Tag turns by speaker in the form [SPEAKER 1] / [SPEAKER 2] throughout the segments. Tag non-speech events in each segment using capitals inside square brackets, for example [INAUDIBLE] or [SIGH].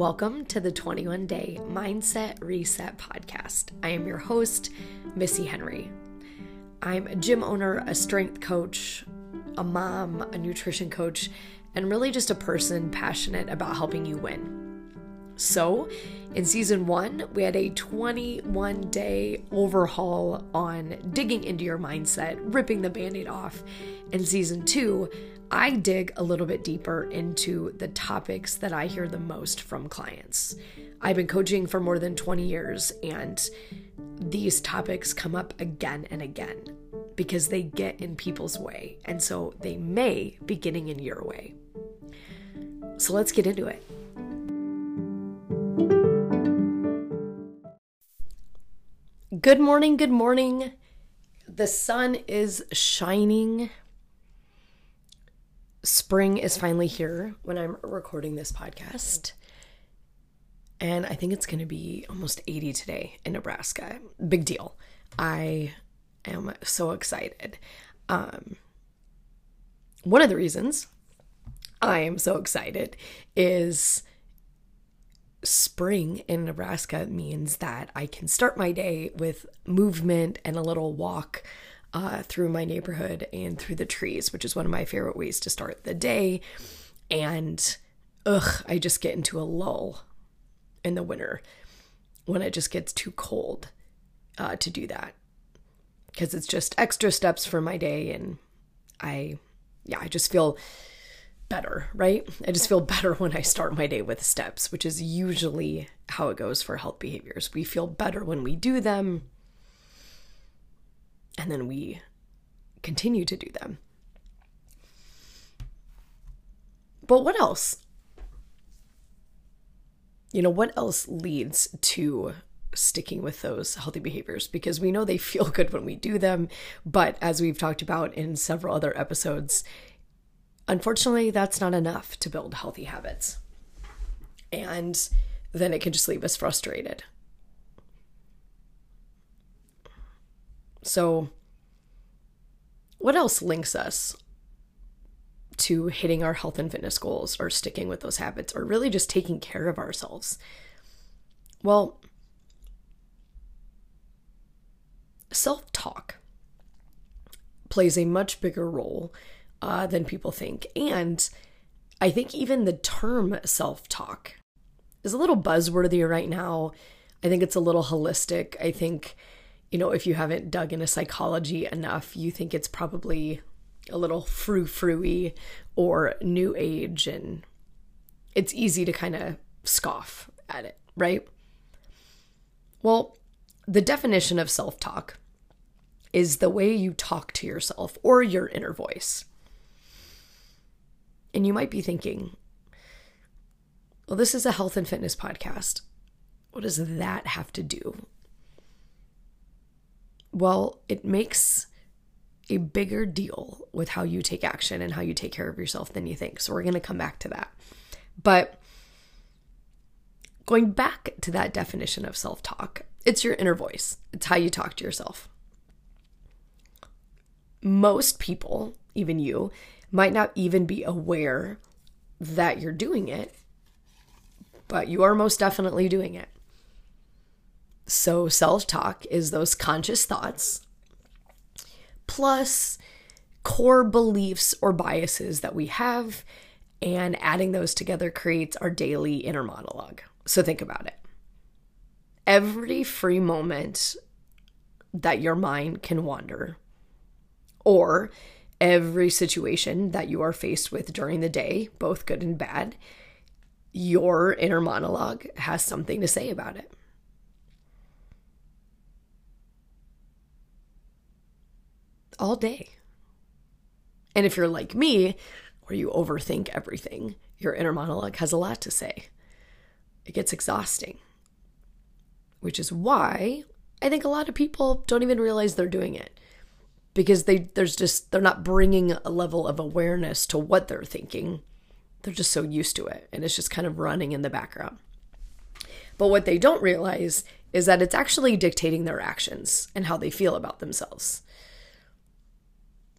[SPEAKER 1] Welcome to the 21 Day Mindset Reset Podcast. I am your host, Missy Henry. I'm a gym owner, a strength coach, a mom, a nutrition coach, and really just a person passionate about helping you win. So, in season one, we had a 21 day overhaul on digging into your mindset, ripping the band aid off. In season two, I dig a little bit deeper into the topics that I hear the most from clients. I've been coaching for more than 20 years, and these topics come up again and again because they get in people's way, and so they may be getting in your way. So let's get into it. Good morning, good morning. The sun is shining spring is finally here when I'm recording this podcast. And I think it's going to be almost 80 today in Nebraska. Big deal. I am so excited. Um, one of the reasons I am so excited is spring in Nebraska means that I can start my day with movement and a little walk uh, through my neighborhood and through the trees, which is one of my favorite ways to start the day. And ugh, I just get into a lull in the winter when it just gets too cold uh, to do that because it's just extra steps for my day and I yeah, I just feel better, right? I just feel better when I start my day with steps, which is usually how it goes for health behaviors. We feel better when we do them and then we continue to do them. But what else? You know, what else leads to sticking with those healthy behaviors? Because we know they [LAUGHS] feel good when we do them, but as we've talked about in several other episodes, unfortunately, that's not enough to build healthy habits. And then it can just leave us frustrated. So, what else links us to hitting our health and fitness goals or sticking with those habits or really just taking care of ourselves? Well, self talk plays a much bigger role uh, than people think. And I think even the term self talk is a little buzzworthy right now. I think it's a little holistic. I think you know, if you haven't dug into psychology enough, you think it's probably a little frou frou or new age, and it's easy to kind of scoff at it, right? Well, the definition of self talk is the way you talk to yourself or your inner voice. And you might be thinking, well, this is a health and fitness podcast. What does that have to do well, it makes a bigger deal with how you take action and how you take care of yourself than you think. So we're going to come back to that. But going back to that definition of self talk, it's your inner voice, it's how you talk to yourself. Most people, even you, might not even be aware that you're doing it, but you are most definitely doing it. So, self talk is those conscious thoughts plus core beliefs or biases that we have, and adding those together creates our daily inner monologue. So, think about it. Every free moment that your mind can wander, or every situation that you are faced with during the day, both good and bad, your inner monologue has something to say about it. All day. And if you're like me, where you overthink everything, your inner monologue has a lot to say. It gets exhausting, which is why I think a lot of people don't even realize they're doing it because they there's just they're not bringing a level of awareness to what they're thinking. They're just so used to it and it's just kind of running in the background. But what they don't realize is that it's actually dictating their actions and how they feel about themselves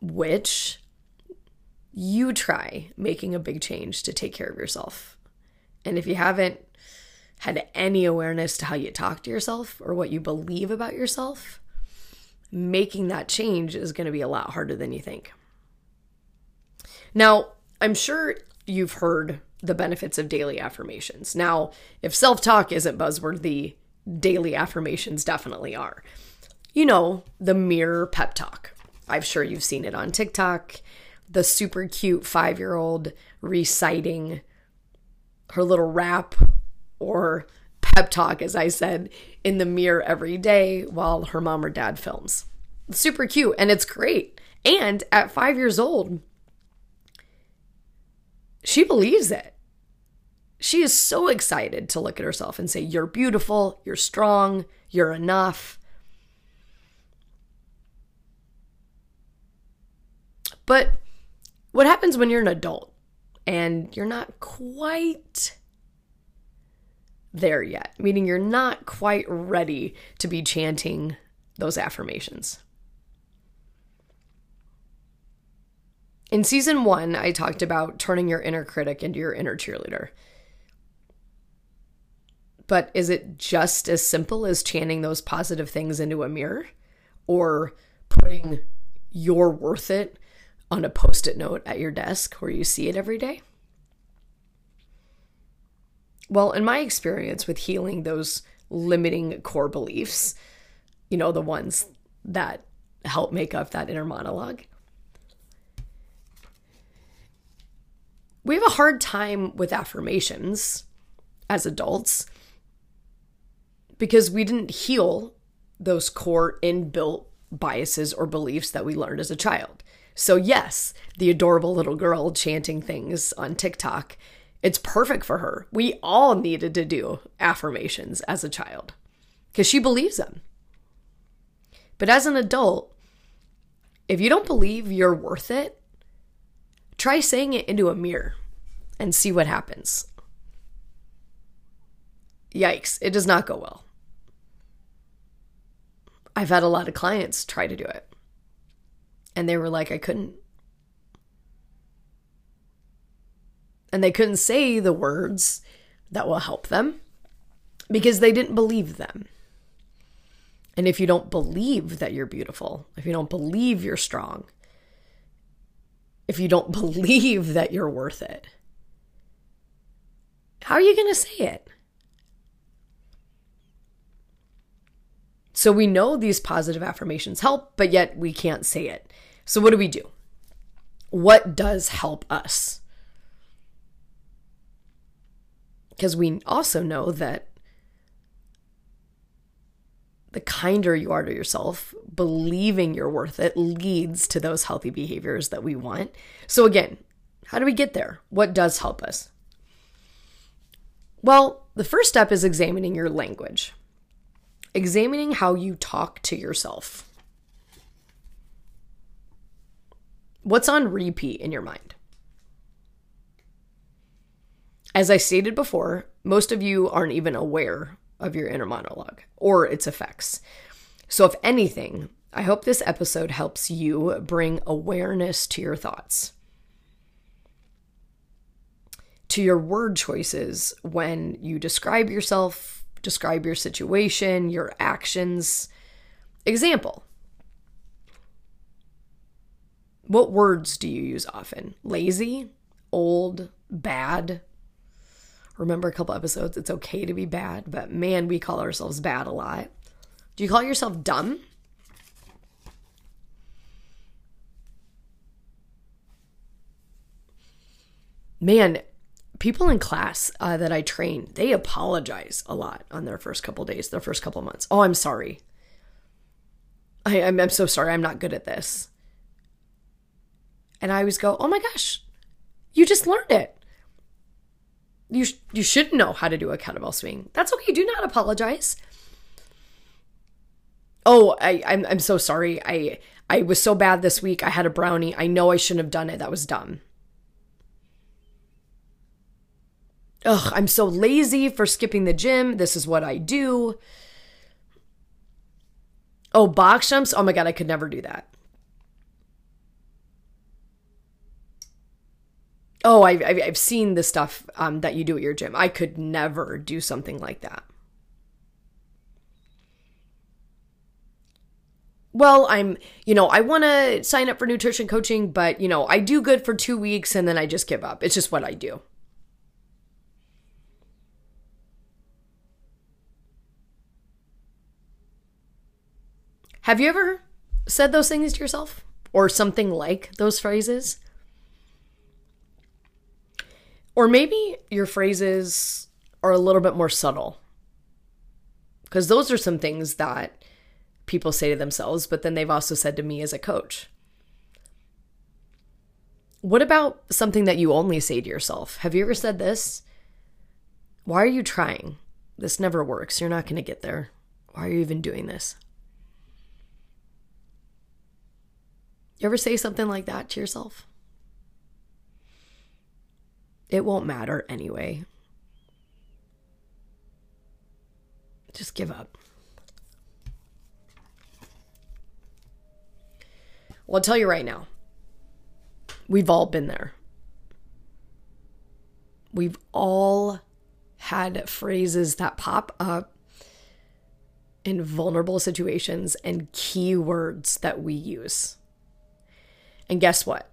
[SPEAKER 1] which you try making a big change to take care of yourself. And if you haven't had any awareness to how you talk to yourself or what you believe about yourself, making that change is going to be a lot harder than you think. Now, I'm sure you've heard the benefits of daily affirmations. Now, if self talk isn't buzzworthy, daily affirmations definitely are. You know, the mirror pep talk. I'm sure you've seen it on TikTok. The super cute five year old reciting her little rap or pep talk, as I said, in the mirror every day while her mom or dad films. It's super cute and it's great. And at five years old, she believes it. She is so excited to look at herself and say, You're beautiful, you're strong, you're enough. But what happens when you're an adult and you're not quite there yet, meaning you're not quite ready to be chanting those affirmations? In season one, I talked about turning your inner critic into your inner cheerleader. But is it just as simple as chanting those positive things into a mirror or putting you're worth it on a post it note at your desk where you see it every day? Well, in my experience with healing those limiting core beliefs, you know, the ones that help make up that inner monologue, we have a hard time with affirmations as adults because we didn't heal those core inbuilt biases or beliefs that we learned as a child. So, yes, the adorable little girl chanting things on TikTok, it's perfect for her. We all needed to do affirmations as a child because she believes them. But as an adult, if you don't believe you're worth it, Try saying it into a mirror and see what happens. Yikes, it does not go well. I've had a lot of clients try to do it. And they were like, I couldn't. And they couldn't say the words that will help them because they didn't believe them. And if you don't believe that you're beautiful, if you don't believe you're strong, if you don't [LAUGHS] believe that you're worth it? How are you going to say it? So we know these positive affirmations help, but yet we can't say it. So what do we do? What does help us? Because we also know that the kinder you are to yourself, believing you're worth it leads to those healthy behaviors that we want. So, again, how do we get there? What does help us? Well, the first step is examining your language, examining how you talk to yourself. What's on repeat in your mind? As I stated before, most of you aren't even aware of your inner monologue or its effects. So, if anything, I hope this episode helps you bring awareness to your thoughts, to your word choices when you describe yourself, describe your situation, your actions. Example What words do you use often? Lazy, old, bad, remember a couple episodes, it's okay to be bad, but man, we call ourselves bad a lot. Do you call yourself dumb? Man, people in class uh, that I train, they apologize a lot on their first couple days, their first couple months. Oh, I'm sorry. I, I'm, I'm so sorry. I'm not good at this. And I always go, oh my gosh, you just learned it you sh- you should know how to do a kettlebell swing. That's okay. Do not apologize. Oh, I I'm I'm so sorry. I I was so bad this week. I had a brownie. I know I shouldn't have done it. That was dumb. Ugh, I'm so lazy for skipping the gym. This is what I do. Oh, box jumps. Oh my god, I could never do that. Oh, I've, I've seen the stuff um, that you do at your gym. I could never do something like that. Well, I'm, you know, I want to sign up for nutrition coaching, but, you know, I do good for two weeks and then I just give up. It's just what I do. Have you ever said those things to yourself? Or something like those phrases? Or maybe your phrases are a little bit more subtle. Because those are some things that people say to themselves, but then they've also said to me as a coach. What about something that you only say to yourself? Have you ever said this? Why are you trying? This never works. You're not going to get there. Why are you even doing this? You ever say something like that to yourself? It won't matter anyway. Just give up. Well, I'll tell you right now, we've all been there. We've all had phrases that pop up in vulnerable situations and keywords that we use. And guess what?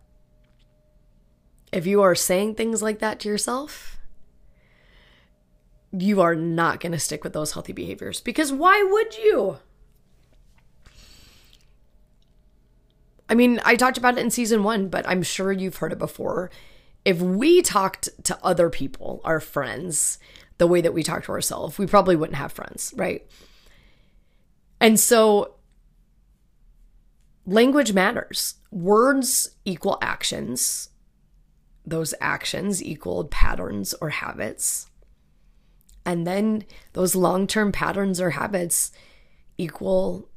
[SPEAKER 1] If you are saying things like that to yourself, you are not going to stick with those healthy behaviors because why would you? I mean, I talked about it in season one, but I'm sure you've heard it before. If we talked to other people, our friends, the way that we talk to ourselves, we probably wouldn't have friends, right? And so language matters. Words equal actions. Those actions equaled patterns or habits. And then those long term patterns or habits equal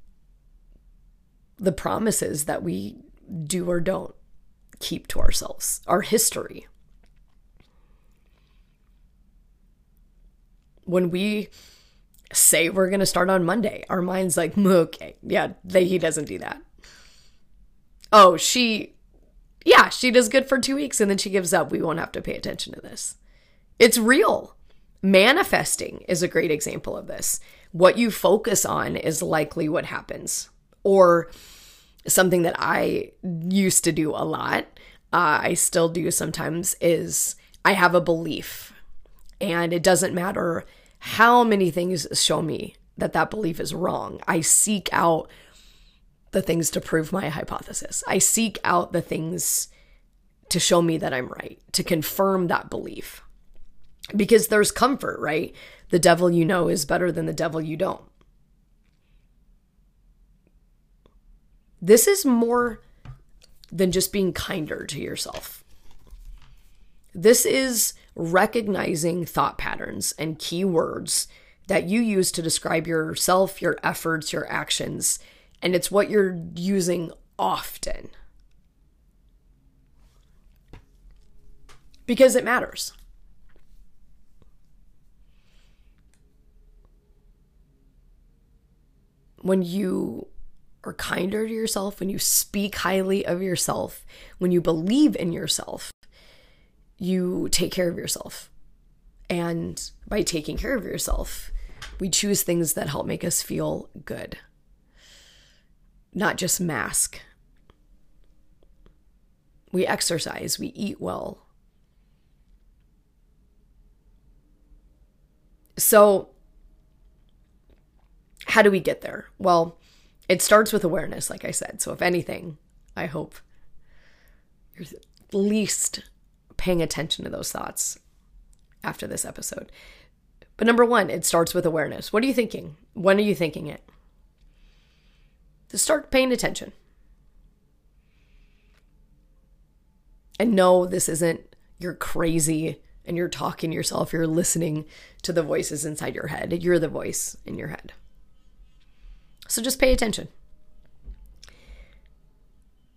[SPEAKER 1] the promises that we do or don't keep to ourselves, our history. When we say we're going to start on Monday, our mind's like, okay, yeah, they, he doesn't do that. Oh, she, yeah, she does good for two weeks and then she gives up. We won't have to pay attention to this. It's real. Manifesting is a great example of this. What you focus on is likely what happens or something that I used to do a lot, uh, I still do sometimes, is I have a belief. And it doesn't matter how many things show me that that belief is wrong. I seek out the things to prove my hypothesis. I seek out the things to show me that I'm right, to confirm that belief. Because there's comfort, right? The devil you know is better than the devil you don't. This is more than just being kinder to yourself. This is recognizing thought patterns and keywords that you use to describe yourself, your efforts, your actions, and it's what you're using often. Because it matters. When you are kinder to yourself, when you speak highly of yourself, when you believe in yourself, you take care of yourself. And by taking care of yourself, we choose things that help make us feel good, not just mask. We exercise, we eat well. So, how do we get there? Well, it starts with awareness, like I said. So, if anything, I hope you're at least paying attention to those thoughts after this episode. But number one, it starts with awareness. What are you thinking? When are you thinking it? Just start paying attention. And no, this isn't you're crazy and you're talking to yourself. You're listening to the voices inside your head. You're the voice in your head. So just pay attention.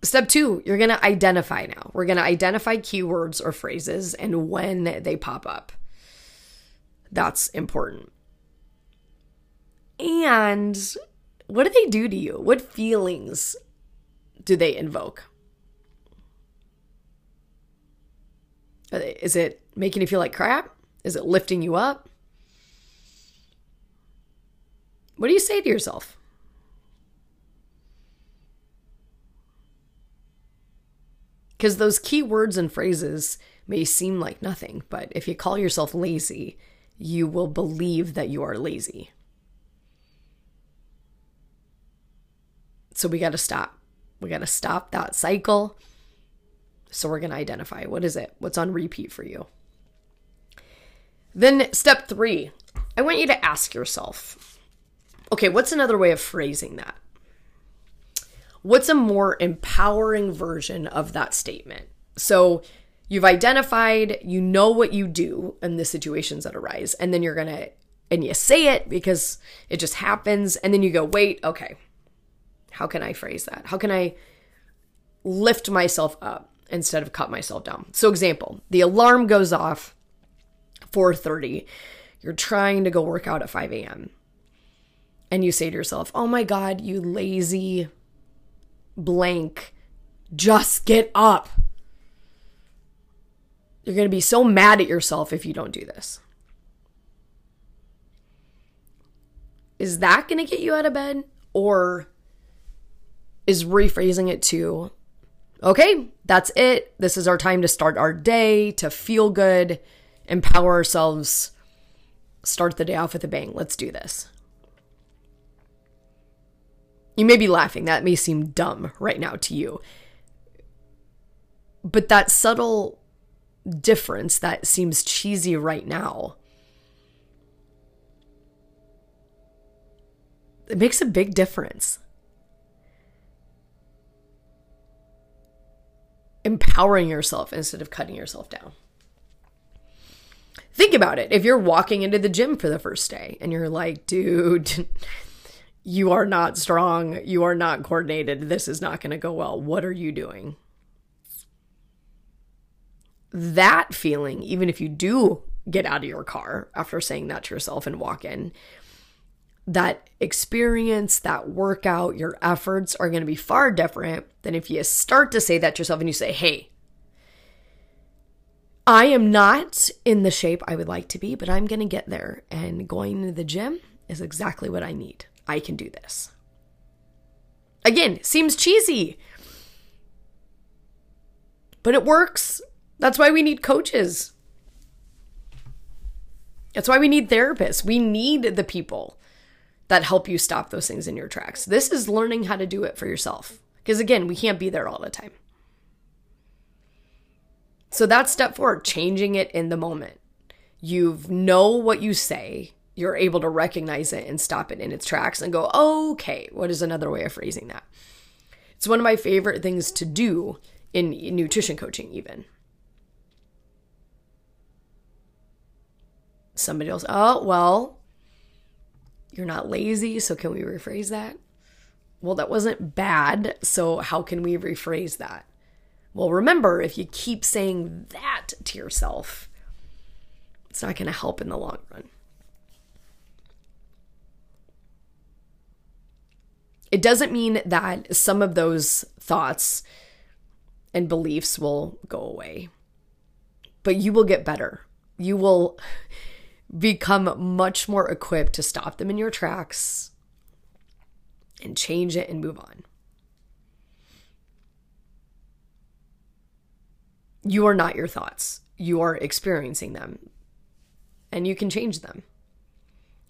[SPEAKER 1] Step two, you're going to identify now. We're going to identify keywords or phrases and when they pop up. That's important. And what do they do to you? What feelings do they invoke? Is it making you feel like crap? Is it lifting you up? What do you say to yourself? Because those key words and phrases may seem like nothing, but if you call yourself lazy, you will believe that you are lazy. So we got to stop. We got to stop that cycle. So we're going to identify what is it? What's on repeat for you? Then, step three, I want you to ask yourself okay, what's another way of phrasing that? What's a more empowering version of that statement? So, you've identified, you know what you do in the situations that arise, and then you're going to, and you say it because it just happens, and then you go, wait, okay, how can I phrase that? How can I lift myself up instead of cut myself down? So example, the alarm goes off 4:30. You're trying to go work out at 5 a.m. And you say to yourself, "Oh my god, you lazy blank. Just get up." You're going to be so mad at yourself if you don't do this. Is that going to get you out of bed? Or is rephrasing it to, okay, that's it. This is our time to start our day, to feel good, empower ourselves, start the day off with a bang. Let's do this. You may be laughing. That may seem dumb right now to you. But that subtle difference that seems cheesy right now, it makes a big difference. Empowering yourself instead of cutting yourself down. Think about it. If you're walking into the gym for the first day and you're like, dude, [LAUGHS] you are not strong, you are not coordinated, this is not going to go well, what are you doing? That feeling, even if you do get out of your car after saying that to yourself and walk in, that experience, that workout, your efforts are going to be far different than if you start to say that to yourself and you say, hey, I am not in the shape I would like to be, but I'm going to get there. And going to the gym is exactly what I need. I can do this. Again, seems cheesy, but it works. That's why we need coaches. That's why we need therapists. We need the people that help you stop those things in your tracks. This is learning how to do it for yourself. Because again, we can't be there all the time. So that's step four, changing it in the moment. You know what you say, you're able to recognize it and stop it in its tracks and go, okay, what is another way of phrasing that? It's one of my favorite things to do in nutrition coaching, even. Somebody else, oh, well, you're not lazy, so can we rephrase that? Well, that wasn't bad, so how can we rephrase that? Well, remember, if you keep saying that to yourself, it's not going to help in the long run. It doesn't mean that some of those thoughts and beliefs will go away, but you will get better. You will become much more equipped to stop them in your tracks and change it and move on. You are not your thoughts, you are experiencing them, and you can change them.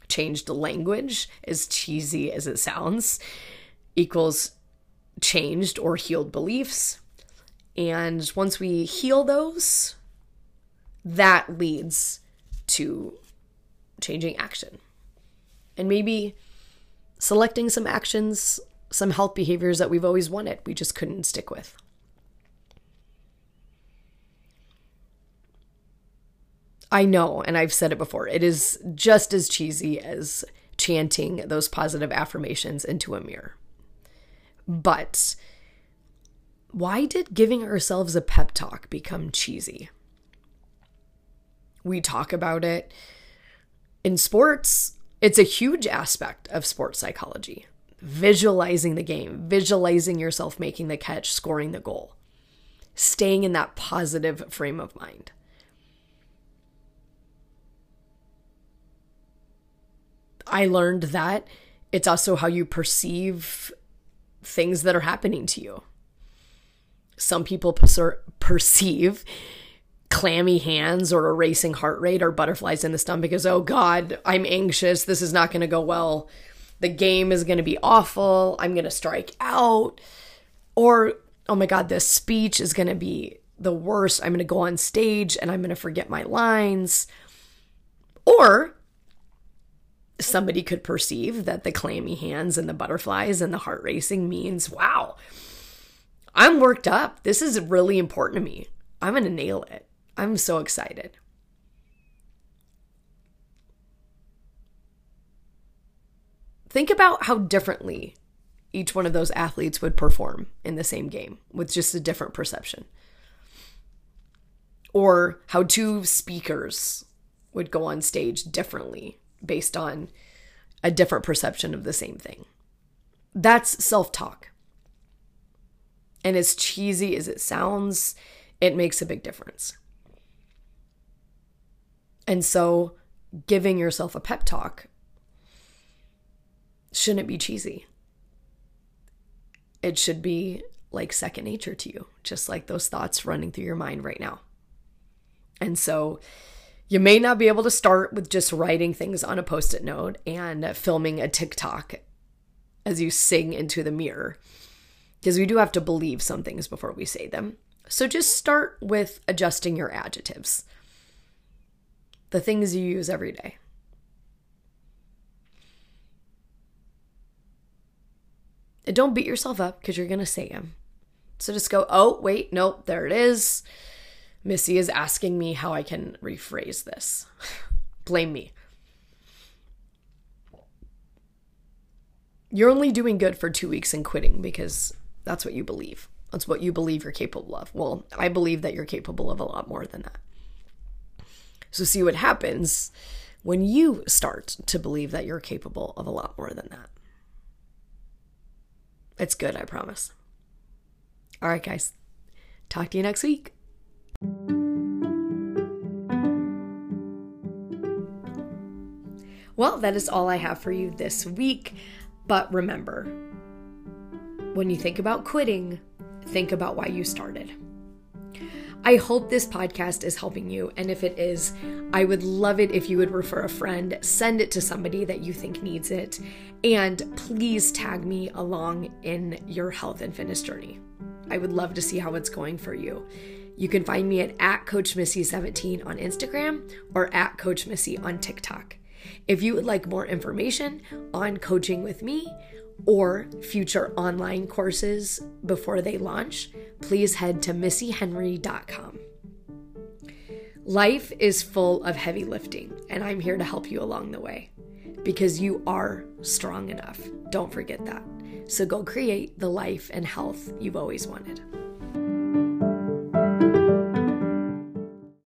[SPEAKER 1] Changed language, as cheesy as it sounds, equals changed or healed beliefs. And once we heal those, that leads to changing action. And maybe selecting some actions, some health behaviors that we've always wanted, we just couldn't stick with. I know, and I've said it before, it is just as cheesy as chanting those positive affirmations into a mirror. But why did giving ourselves a pep talk become cheesy? We talk about it in sports, it's a huge aspect of sports psychology visualizing the game, visualizing yourself making the catch, scoring the goal, staying in that positive frame of mind. I learned that it's also how you perceive things that are happening to you. Some people perceive clammy hands or a racing heart rate or butterflies in the stomach because, oh God, I'm anxious. This is not going to go well. The game is going to be awful. I'm going to strike out. Or, oh my God, this speech is going to be the worst. I'm going to go on stage and I'm going to forget my lines. Or somebody could perceive that the clammy hands and the butterflies and the heart racing means, wow, I'm worked up. This is really important to me. I'm going to nail it. I'm so excited. Think about how differently each one of those athletes would perform in the same game with just a different perception. Or how two speakers would go on stage differently based on a different perception of the same thing. That's self talk. And as cheesy as it sounds, it makes a big difference. And so, giving yourself a pep talk shouldn't be cheesy. It should be like second nature to you, just like those thoughts running through your mind right now. And so, you may not be able to start with just writing things on a post it note and filming a TikTok as you sing into the mirror, because we do have to believe some things before we say them. So just start with adjusting your adjectives, the things you use every day. And don't beat yourself up because you're going to say them. So just go, oh, wait, nope, there it is. Missy is asking me how I can rephrase this. [LAUGHS] Blame me. You're only doing good for two weeks and quitting because that's what you believe. That's what you believe you're capable of. Well, I believe that you're capable of a lot more than that. So, see what happens when you start to believe that you're capable of a lot more than that. It's good, I promise. All right, guys. Talk to you next week. Well, that is all I have for you this week. But remember, when you think about quitting, think about why you started. I hope this podcast is helping you. And if it is, I would love it if you would refer a friend, send it to somebody that you think needs it, and please tag me along in your health and fitness journey. I would love to see how it's going for you. You can find me at, at Coach Missy17 on Instagram or at Coach Missy on TikTok. If you would like more information on coaching with me or future online courses before they launch, please head to missyhenry.com. Life is full of heavy lifting, and I'm here to help you along the way because you are strong enough. Don't forget that. So go create the life and health you've always wanted.